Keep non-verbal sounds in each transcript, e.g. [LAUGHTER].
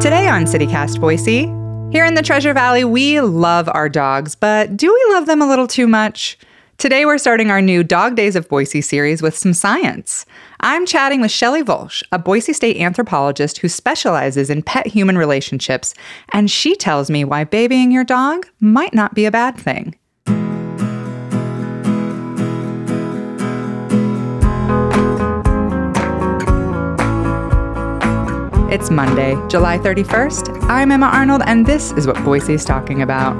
Today on CityCast Boise, here in the Treasure Valley, we love our dogs, but do we love them a little too much? Today, we're starting our new Dog Days of Boise series with some science. I'm chatting with Shelly Volsche, a Boise State anthropologist who specializes in pet human relationships, and she tells me why babying your dog might not be a bad thing. It's Monday, July 31st. I'm Emma Arnold, and this is what Boise is talking about.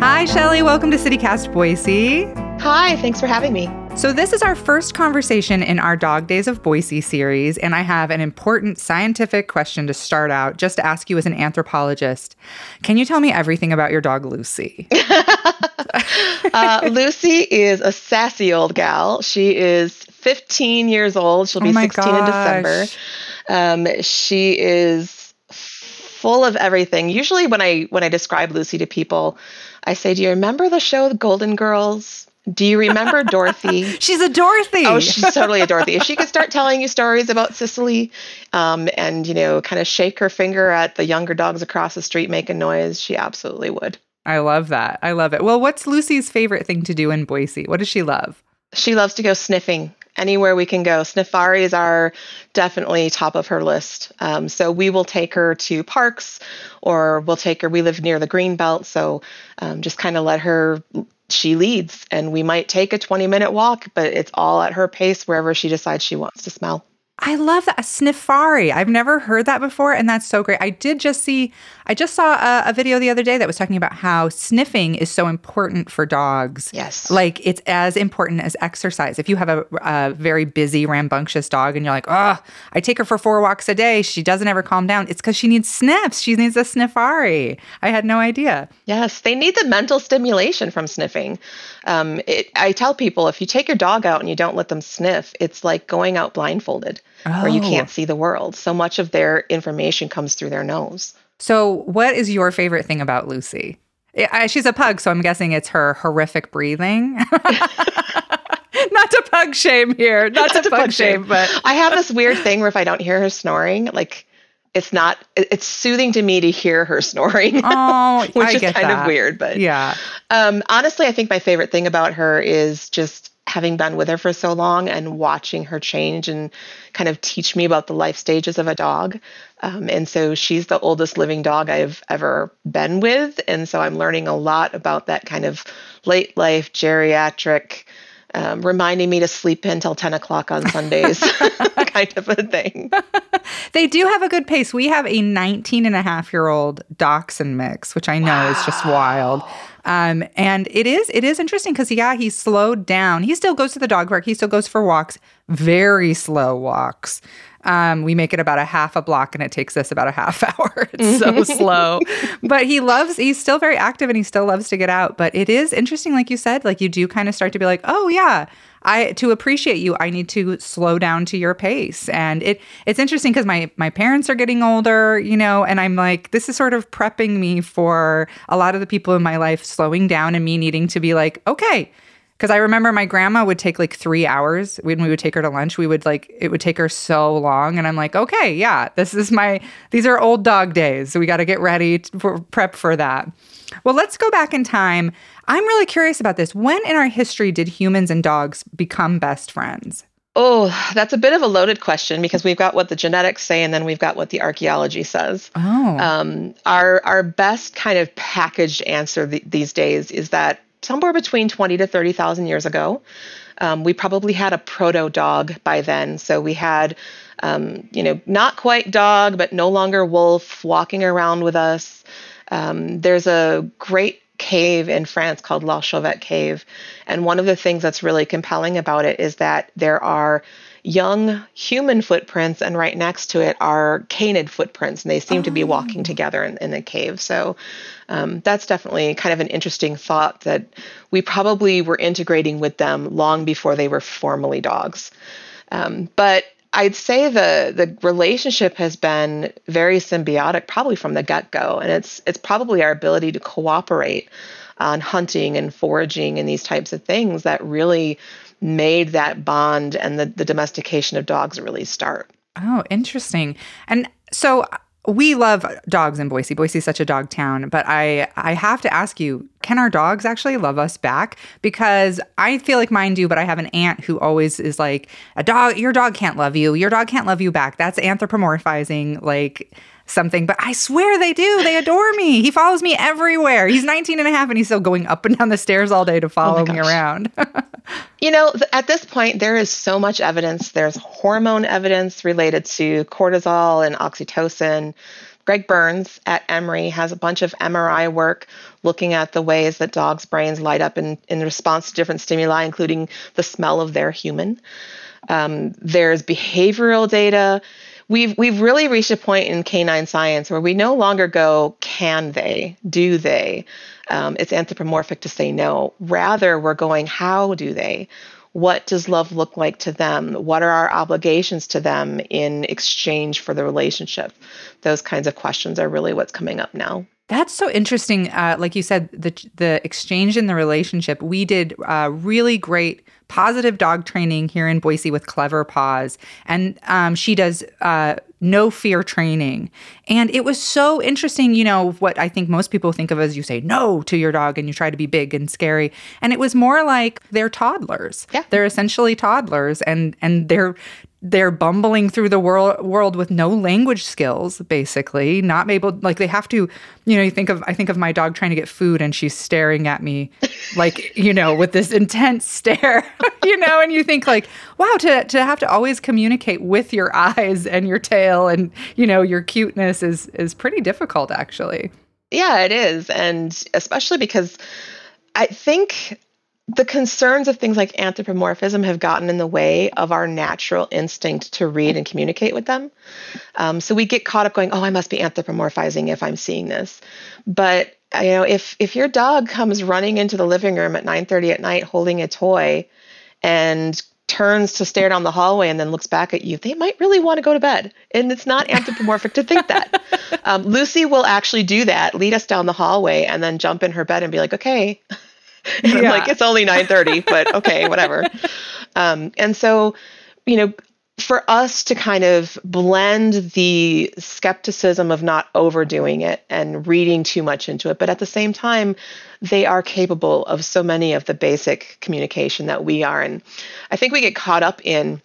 Hi, Shelly. Welcome to CityCast Boise. Hi, thanks for having me. So, this is our first conversation in our Dog Days of Boise series, and I have an important scientific question to start out, just to ask you as an anthropologist. Can you tell me everything about your dog, Lucy? [LAUGHS] uh, Lucy is a sassy old gal. She is 15 years old. She'll be oh 16 gosh. in December. Um, she is full of everything. Usually, when I when I describe Lucy to people, I say, "Do you remember the show Golden Girls?" Do you remember Dorothy? [LAUGHS] she's a Dorothy. Oh, she's totally a Dorothy. If she could start telling you stories about Sicily, um, and you know, kind of shake her finger at the younger dogs across the street making noise, she absolutely would. I love that. I love it. Well, what's Lucy's favorite thing to do in Boise? What does she love? She loves to go sniffing anywhere we can go. Snifaris are definitely top of her list. Um, so we will take her to parks or we'll take her. We live near the green belt, so um, just kind of let her she leads and we might take a 20 minute walk but it's all at her pace wherever she decides she wants to smell I love that. A sniffari. I've never heard that before, and that's so great. I did just see, I just saw a, a, video the other day that was talking about how sniffing is so important for dogs. Yes. Like it's as important as exercise. If you have a, a very busy, rambunctious dog and you're like, oh, I take her for four walks a day, she doesn't ever calm down, it's because she needs sniffs. She needs a sniffari. I had no idea. Yes, they need the mental stimulation from sniffing. Um, it, I tell people if you take your dog out and you don't let them sniff, it's like going out blindfolded oh. where you can't oh. see the world. So much of their information comes through their nose. So, what is your favorite thing about Lucy? she's a pug, so I'm guessing it's her horrific breathing. [LAUGHS] not to pug shame here, not, not to, pug, pug shame, shame, but I have this weird thing where if I don't hear her snoring, like it's not it's soothing to me to hear her snoring oh [LAUGHS] which I is kind that. of weird but yeah um, honestly i think my favorite thing about her is just having been with her for so long and watching her change and kind of teach me about the life stages of a dog. Um, and so she's the oldest living dog I've ever been with. And so I'm learning a lot about that kind of late life geriatric. Um, reminding me to sleep until 10 o'clock on Sundays, [LAUGHS] [LAUGHS] kind of a thing. [LAUGHS] they do have a good pace. We have a 19 and a half year old dachshund mix, which I know wow. is just wild. Um, and it is it is interesting because yeah, he slowed down. He still goes to the dog park. He still goes for walks, very slow walks. Um, we make it about a half a block and it takes us about a half [LAUGHS] hour. It's so slow. But he loves, he's still very active and he still loves to get out. But it is interesting, like you said, like you do kind of start to be like, oh, yeah, I to appreciate you, I need to slow down to your pace. And it it's interesting because my my parents are getting older, you know, and I'm like, this is sort of prepping me for a lot of the people in my life slowing down and me needing to be like, okay. Because I remember my grandma would take like three hours when we would take her to lunch. We would like, it would take her so long. And I'm like, okay, yeah, this is my, these are old dog days. So we got to get ready for prep for that. Well, let's go back in time. I'm really curious about this. When in our history did humans and dogs become best friends? Oh, that's a bit of a loaded question because we've got what the genetics say and then we've got what the archaeology says. Oh. Um, our, our best kind of packaged answer th- these days is that somewhere between 20 to 30,000 years ago, Um, we probably had a proto dog by then. So we had, um, you know, not quite dog, but no longer wolf walking around with us. Um, there's a great cave in France called La Chauvet Cave. And one of the things that's really compelling about it is that there are young human footprints, and right next to it are canid footprints, and they seem oh. to be walking oh. together in, in a cave. So um, that's definitely kind of an interesting thought that we probably were integrating with them long before they were formally dogs. Um, but I'd say the the relationship has been very symbiotic, probably from the get go, and it's it's probably our ability to cooperate on hunting and foraging and these types of things that really made that bond and the, the domestication of dogs really start. Oh, interesting. And so we love dogs in Boise. Boise is such a dog town, but I I have to ask you, can our dogs actually love us back? Because I feel like mine do, but I have an aunt who always is like, a dog, your dog can't love you. Your dog can't love you back. That's anthropomorphizing. Like something, but I swear they do. They adore me. He follows me everywhere. He's 19 and a half and he's still going up and down the stairs all day to follow oh me around. [LAUGHS] you know, at this point, there is so much evidence. There's hormone evidence related to cortisol and oxytocin. Greg Berns at Emory has a bunch of MRI work looking at the ways that dogs' brains light up in, in response to different stimuli, including the smell of their human. Um, there's behavioral data we've we've really reached a point in canine science where we no longer go can they? Do they? Um, it's anthropomorphic to say no. Rather we're going how do they? What does love look like to them? What are our obligations to them in exchange for the relationship? Those kinds of questions are really what's coming up now that's so interesting. Uh, like you said, the the exchange in the relationship. We did uh, really great positive dog training here in Boise with Clever Paws, and um, she does uh, no fear training. And it was so interesting. You know what I think most people think of as you say no to your dog and you try to be big and scary, and it was more like they're toddlers. Yeah, they're essentially toddlers, and and they're they're bumbling through the world world with no language skills basically not able like they have to you know you think of i think of my dog trying to get food and she's staring at me like [LAUGHS] you know with this intense stare [LAUGHS] you know and you think like wow to to have to always communicate with your eyes and your tail and you know your cuteness is is pretty difficult actually. Yeah it is. And especially because i think the concerns of things like anthropomorphism have gotten in the way of our natural instinct to read and communicate with them. Um, so we get caught up going, "Oh, I must be anthropomorphizing if I'm seeing this." But you know, if if your dog comes running into the living room at 9:30 at night holding a toy and turns to stare down the hallway and then looks back at you, they might really want to go to bed. And it's not anthropomorphic to think that. [LAUGHS] Um, Lucy will actually do that, lead us down the hallway, and then jump in her bed and be like, okay, yeah. Like, it's only 9:30, but [LAUGHS] okay, whatever. Um, and so, you know, for us to kind of blend the skepticism of not overdoing it and reading too much into it, but at the same time, they are capable of so many of the basic communication that we are. And I think we get caught up in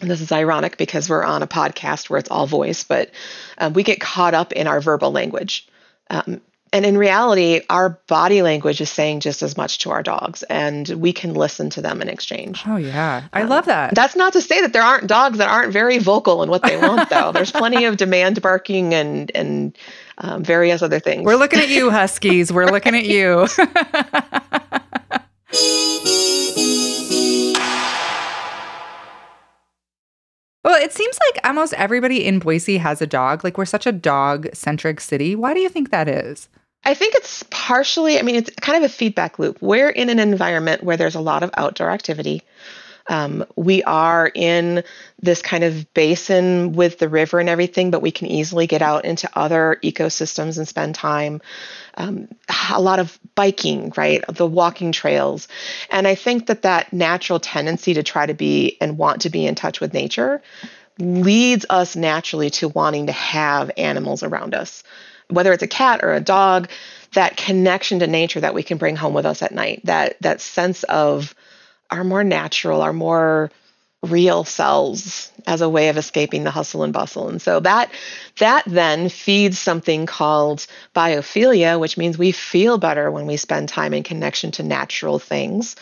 and this is ironic because we're on a podcast where it's all voice, but um, we get caught up in our verbal language. Um, and in reality, our body language is saying just as much to our dogs, and we can listen to them in exchange. Oh, yeah. I um, love that. That's not to say that there aren't dogs that aren't very vocal in what they want, [LAUGHS] though. There's plenty of demand barking and, and um, various other things. We're looking at you, Huskies. We're looking at you. [LAUGHS] it seems like almost everybody in Boise has a dog. Like we're such a dog centric city. Why do you think that is? I think it's partially, I mean, it's kind of a feedback loop. We're in an environment where there's a lot of outdoor activity. Um, we are in this kind of basin with the river and everything, but we can easily get out into other ecosystems and spend time. Um, a lot of biking, right? The walking trails. And I think that that natural tendency to try to be and want to be in touch with nature leads us naturally to wanting to have animals around us, whether it's a cat or a dog. That connection to nature that we can bring home with us at night, that that sense of our more natural, are more real selves as a way of escaping the hustle and bustle. And so that that then feeds something called biophilia, which means we feel better when we spend time in connection to natural things.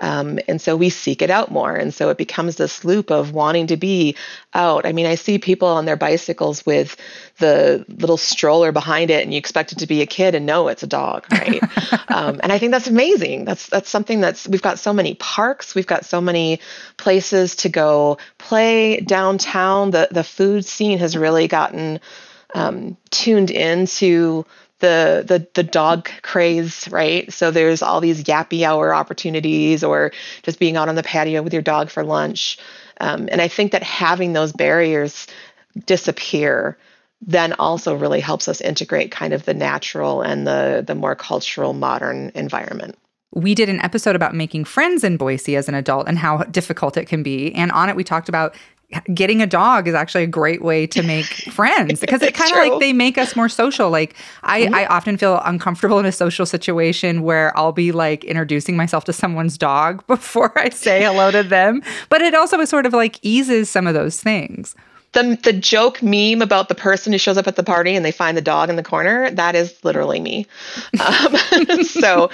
Um, and so we seek it out more. And so it becomes this loop of wanting to be out. I mean, I see people on their bicycles with the little stroller behind it, and you expect it to be a kid, and no, it's a dog, right? [LAUGHS] um, and I think that's amazing. That's that's something that's we've got so many parks, we've got so many places to go play downtown. The the food scene has really gotten um, tuned into the the the dog craze, right? So there's all these yappy hour opportunities, or just being out on the patio with your dog for lunch. Um, and I think that having those barriers disappear then also really helps us integrate kind of the natural and the the more cultural modern environment. We did an episode about making friends in Boise as an adult and how difficult it can be. And on it, we talked about getting a dog is actually a great way to make [LAUGHS] friends because it kind of like they make us more social like I, mm-hmm. I often feel uncomfortable in a social situation where i'll be like introducing myself to someone's dog [LAUGHS] before i say hello to them but it also sort of like eases some of those things the the joke meme about the person who shows up at the party and they find the dog in the corner that is literally me. Um, [LAUGHS] so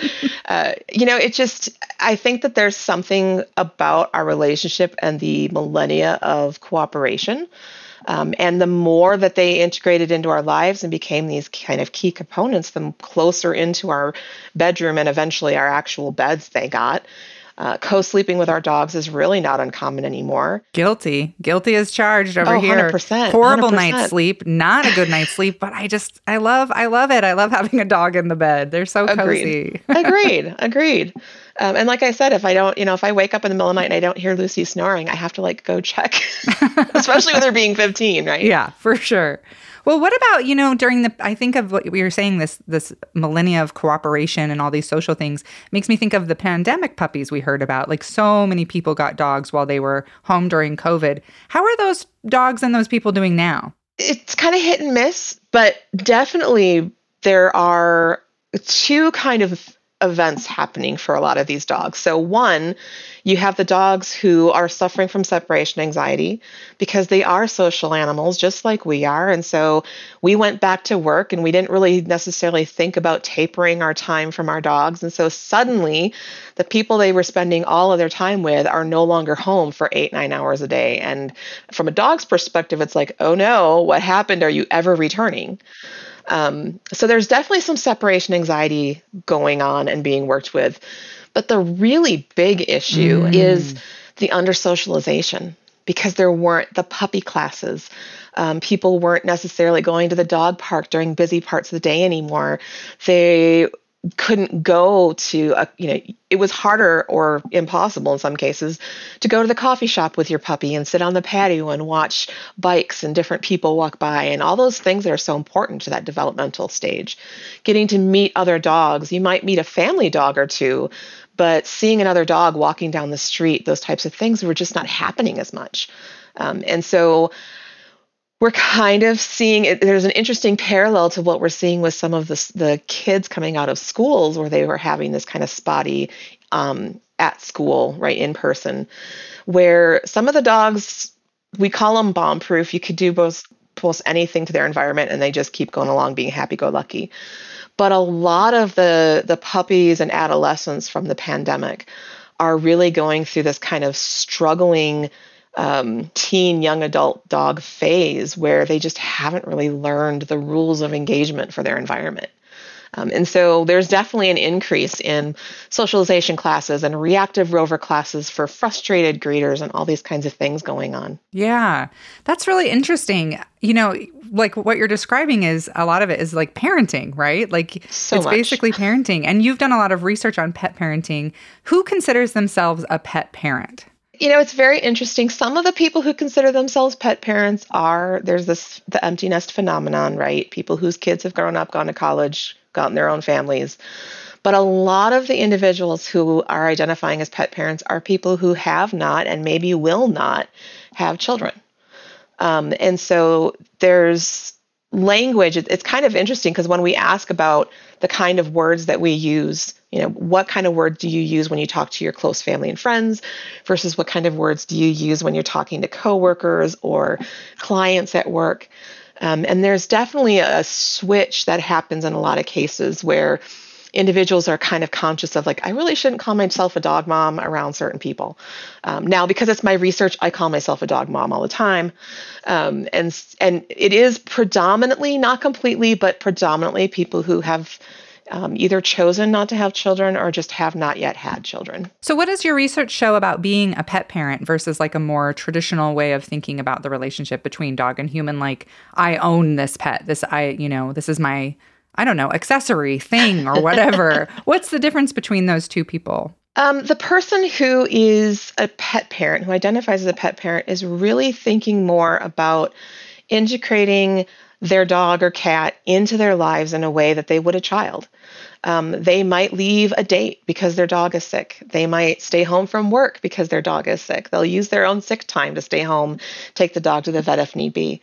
uh, you know it just i think that there's something about our relationship and the millennia of cooperation. Um, and the more that they integrated into our lives and became these kind of key components the closer into our bedroom and eventually our actual beds they got uh, co-sleeping with our dogs is really not uncommon anymore. Guilty, guilty as charged over oh, here. 100%, Horrible 100%. night's sleep, not a good night's sleep, but I just, I love, I love it. I love having a dog in the bed. They're so agreed. cozy. agreed, [LAUGHS] agreed. Um, and like I said, if I don't, you know, if I wake up in the middle of the night and I don't hear Lucy snoring, I have to like go check, [LAUGHS] especially with her being 15, right? Yeah, for sure. Well, what about, you know, during the I think of what we were saying this this millennia of cooperation and all these social things makes me think of the pandemic puppies we heard about. Like so many people got dogs while they were home during COVID. How are those dogs and those people doing now? It's kind of hit and miss, but definitely there are two kind of events happening for a lot of these dogs. So, one, you have the dogs who are suffering from separation anxiety because they are social animals just like we are. And so we went back to work and we didn't really necessarily think about tapering our time from our dogs. And so suddenly, the people they were spending all of their time with are no longer home for eight, nine hours a day. And from a dog's perspective, it's like, oh no, what happened? Are you ever returning? Um, so there's definitely some separation anxiety going on and being worked with. But the really big issue mm. is the under socialization because there weren't the puppy classes. Um, people weren't necessarily going to the dog park during busy parts of the day anymore. They couldn't go to a you know it was harder or impossible in some cases to go to the coffee shop with your puppy and sit on the patio and watch bikes and different people walk by and all those things that are so important to that developmental stage. Getting to meet other dogs you might meet a family dog or two but seeing another dog walking down the street those types of things were just not happening as much. Um, and so we're kind of seeing it, there's an interesting parallel to what we're seeing with some of the, the kids coming out of schools where they were having this kind of spotty um, at school, right, in person, where some of the dogs, we call them bomb proof. You could do both, both anything to their environment and they just keep going along being happy go lucky. But a lot of the, the puppies and adolescents from the pandemic are really going through this kind of struggling um, teen young adult dog phase where they just haven't really learned the rules of engagement for their environment. Um, and so there's definitely an increase in socialization classes and reactive rover classes for frustrated greeters and all these kinds of things going on. Yeah, that's really interesting. You know, like what you're describing is a lot of it is like parenting, right? Like so it's much. basically parenting. And you've done a lot of research on pet parenting. Who considers themselves a pet parent? You know, it's very interesting. Some of the people who consider themselves pet parents are there's this the empty nest phenomenon, right? People whose kids have grown up, gone to college, gotten their own families. But a lot of the individuals who are identifying as pet parents are people who have not and maybe will not have children. Um, and so there's language, it's kind of interesting because when we ask about the kind of words that we use, you know, what kind of words do you use when you talk to your close family and friends versus what kind of words do you use when you're talking to coworkers or clients at work? Um, and there's definitely a switch that happens in a lot of cases where individuals are kind of conscious of like i really shouldn't call myself a dog mom around certain people um, now because it's my research i call myself a dog mom all the time um, and and it is predominantly not completely but predominantly people who have um, either chosen not to have children or just have not yet had children. So, what does your research show about being a pet parent versus like a more traditional way of thinking about the relationship between dog and human? Like, I own this pet. This, I, you know, this is my I don't know, accessory thing or [LAUGHS] whatever. What's the difference between those two people? Um, the person who is a pet parent, who identifies as a pet parent, is really thinking more about integrating their dog or cat into their lives in a way that they would a child. Um, they might leave a date because their dog is sick. They might stay home from work because their dog is sick. They'll use their own sick time to stay home, take the dog to the vet if need be.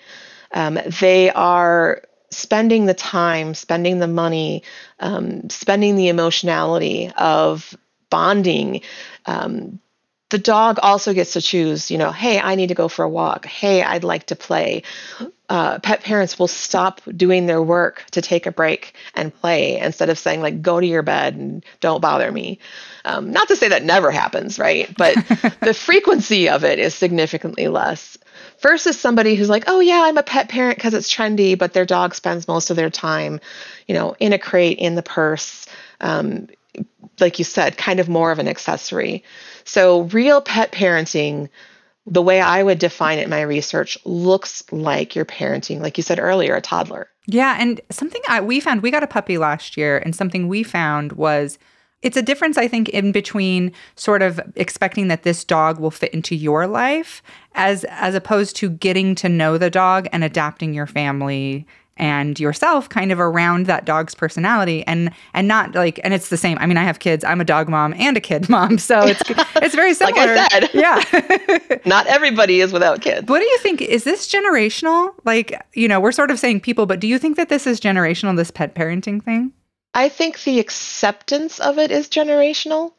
Um, they are spending the time, spending the money, um, spending the emotionality of bonding. Um, the dog also gets to choose, you know, hey, I need to go for a walk. Hey, I'd like to play. Uh, pet parents will stop doing their work to take a break and play instead of saying, like, go to your bed and don't bother me. Um, not to say that never happens, right? But [LAUGHS] the frequency of it is significantly less versus somebody who's like, oh yeah, I'm a pet parent because it's trendy, but their dog spends most of their time, you know, in a crate, in the purse. Um, like you said, kind of more of an accessory. So real pet parenting, the way I would define it in my research, looks like you're parenting, like you said earlier, a toddler. Yeah, and something I, we found, we got a puppy last year, and something we found was it's a difference, I think, in between sort of expecting that this dog will fit into your life as as opposed to getting to know the dog and adapting your family and yourself kind of around that dog's personality and and not like and it's the same. I mean, I have kids. I'm a dog mom and a kid mom, so it's [LAUGHS] it's very similar. like I said, [LAUGHS] yeah. [LAUGHS] not everybody is without kids. What do you think? Is this generational? Like, you know, we're sort of saying people, but do you think that this is generational? This pet parenting thing? I think the acceptance of it is generational.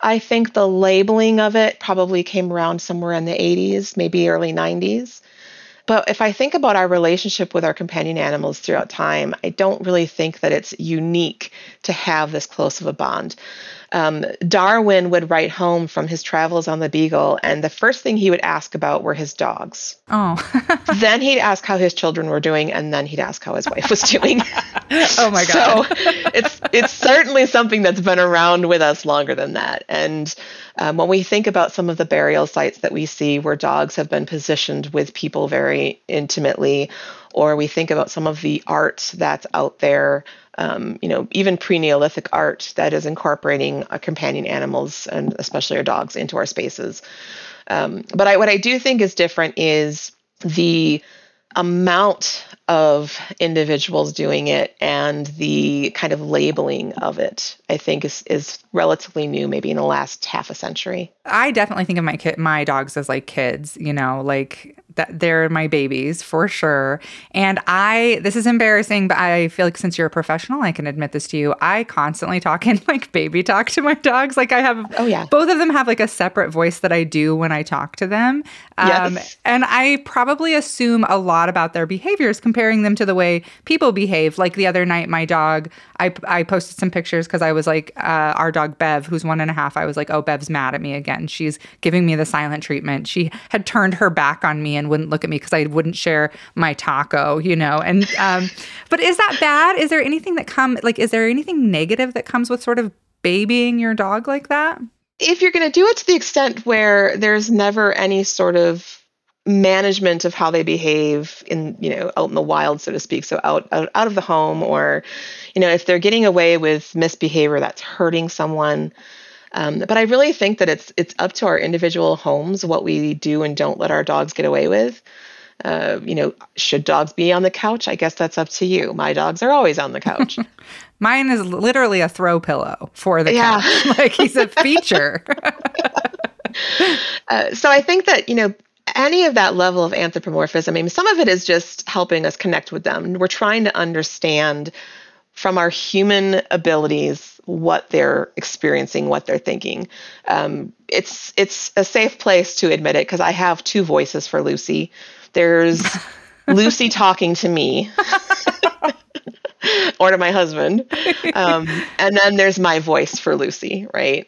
I think the labeling of it probably came around somewhere in the 80s, maybe early 90s. But if I think about our relationship with our companion animals throughout time, I don't really think that it's unique to have this close of a bond um, Darwin would write home from his travels on the Beagle, and the first thing he would ask about were his dogs. Oh. [LAUGHS] then he'd ask how his children were doing, and then he'd ask how his wife was doing. [LAUGHS] oh my god! So it's it's certainly something that's been around with us longer than that. And um, when we think about some of the burial sites that we see where dogs have been positioned with people very intimately, or we think about some of the art that's out there um, you know, even pre-Neolithic art that is incorporating uh, companion animals and especially our dogs into our spaces. Um, but I, what I do think is different is the amount of individuals doing it and the kind of labeling of it, I think is is relatively new, maybe in the last half a century. I definitely think of my kid, my dogs as like kids, you know, like that they're my babies for sure. And I, this is embarrassing, but I feel like since you're a professional, I can admit this to you. I constantly talk in like baby talk to my dogs. Like I have, oh yeah, both of them have like a separate voice that I do when I talk to them. Um, yes. And I probably assume a lot about their behaviors, comparing them to the way people behave. Like the other night, my dog, I, I posted some pictures because I was like, uh, our dog Bev, who's one and a half, I was like, oh, Bev's mad at me again. She's giving me the silent treatment. She had turned her back on me and wouldn't look at me because I wouldn't share my taco, you know. And um, but is that bad? Is there anything that come like is there anything negative that comes with sort of babying your dog like that? If you're going to do it to the extent where there's never any sort of management of how they behave in you know out in the wild so to speak so out, out out of the home or you know if they're getting away with misbehavior that's hurting someone um, but I really think that it's it's up to our individual homes what we do and don't let our dogs get away with. Uh, you know, should dogs be on the couch? I guess that's up to you. My dogs are always on the couch. [LAUGHS] Mine is literally a throw pillow for the yeah. couch. [LAUGHS] like he's a feature. [LAUGHS] uh, so I think that you know any of that level of anthropomorphism, I mean, some of it is just helping us connect with them. We're trying to understand from our human abilities what they're experiencing, what they're thinking. Um, it's it's a safe place to admit it because I have two voices for Lucy. There's [LAUGHS] Lucy talking to me. [LAUGHS] or to my husband. Um, and then there's my voice for Lucy, right?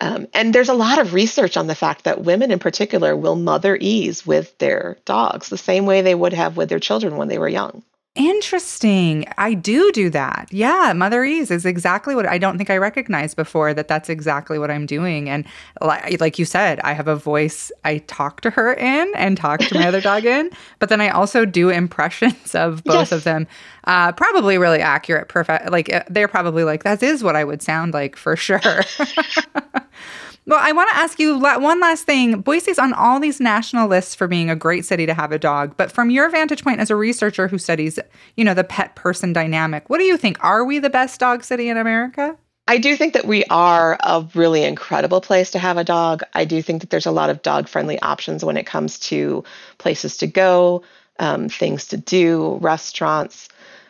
Um, and there's a lot of research on the fact that women in particular will motherese with their dogs the same way they would have with their children when they were young. Interesting. I do do that. Yeah, Motherese is exactly what I don't think I recognized before that that's exactly what I'm doing. And like, like you said, I have a voice I talk to her in and talk to my other [LAUGHS] dog in, but then I also do impressions [LAUGHS] of both Yes. of them. Uh, probably really accurate. Perfect. Like uh, they're probably like, that is what I would sound like for sure. [LAUGHS] Well, I want to ask you one last thing. Boise's on all these national lists for being a great city to have a dog, but from your vantage point as a researcher who studies, you know, the pet person dynamic, what do you think? Are we the best dog city in America? I do think that we are a really incredible place to have a dog. I do think that there's a lot of dog friendly options when it comes to places to go, um, things to do, restaurants.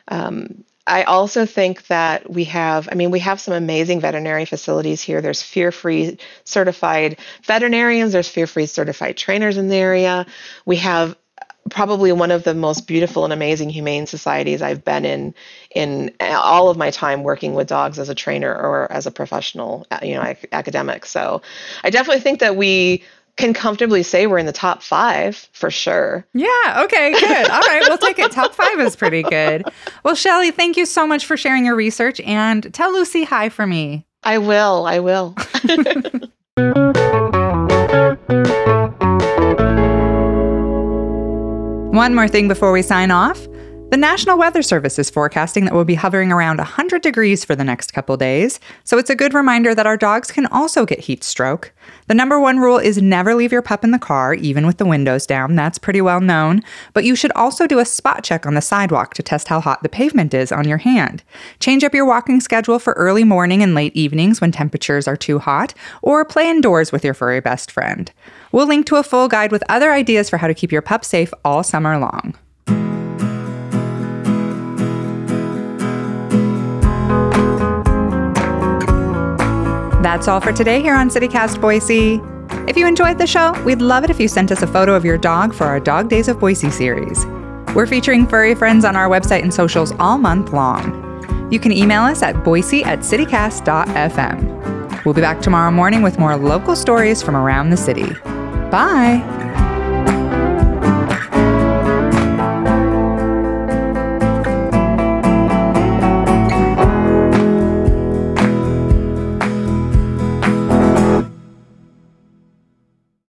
Um, I also think that we have, I mean, we have some amazing veterinary facilities here. There's fear free certified veterinarians, there's fear free certified trainers in the area. We have probably one of the most beautiful and amazing humane societies I've been in in all of my time working with dogs as a trainer or as a professional, you know, academic. So I definitely think that we can comfortably say we're in the top five for sure. Yeah. Okay. Good. All right. We'll take it. Top five is pretty good. Well, Shelly, thank you so much for sharing your research and tell Lucy hi for me. I will. I will. [LAUGHS] One more thing before we sign off. The National Weather Service is forecasting that we'll be hovering around 100 degrees for the next couple days, so it's a good reminder that our dogs can also get heat stroke. The number one rule is never leave your pup in the car, even with the windows down. That's pretty well known. But you should also do a spot check on the sidewalk to test how hot the pavement is on your hand. Change up your walking schedule for early morning and late evenings when temperatures are too hot, or play indoors with your furry best friend. We'll link to a full guide with other ideas for how to keep your pup safe all summer long. That's all for today here on CityCast Boise. If you enjoyed the show, we'd love it if you sent us a photo of your dog for our Dog Days of Boise series. We're featuring furry friends on our website and socials all month long. You can email us at boise at citycast.fm. We'll be back tomorrow morning with more local stories from around the city. Bye!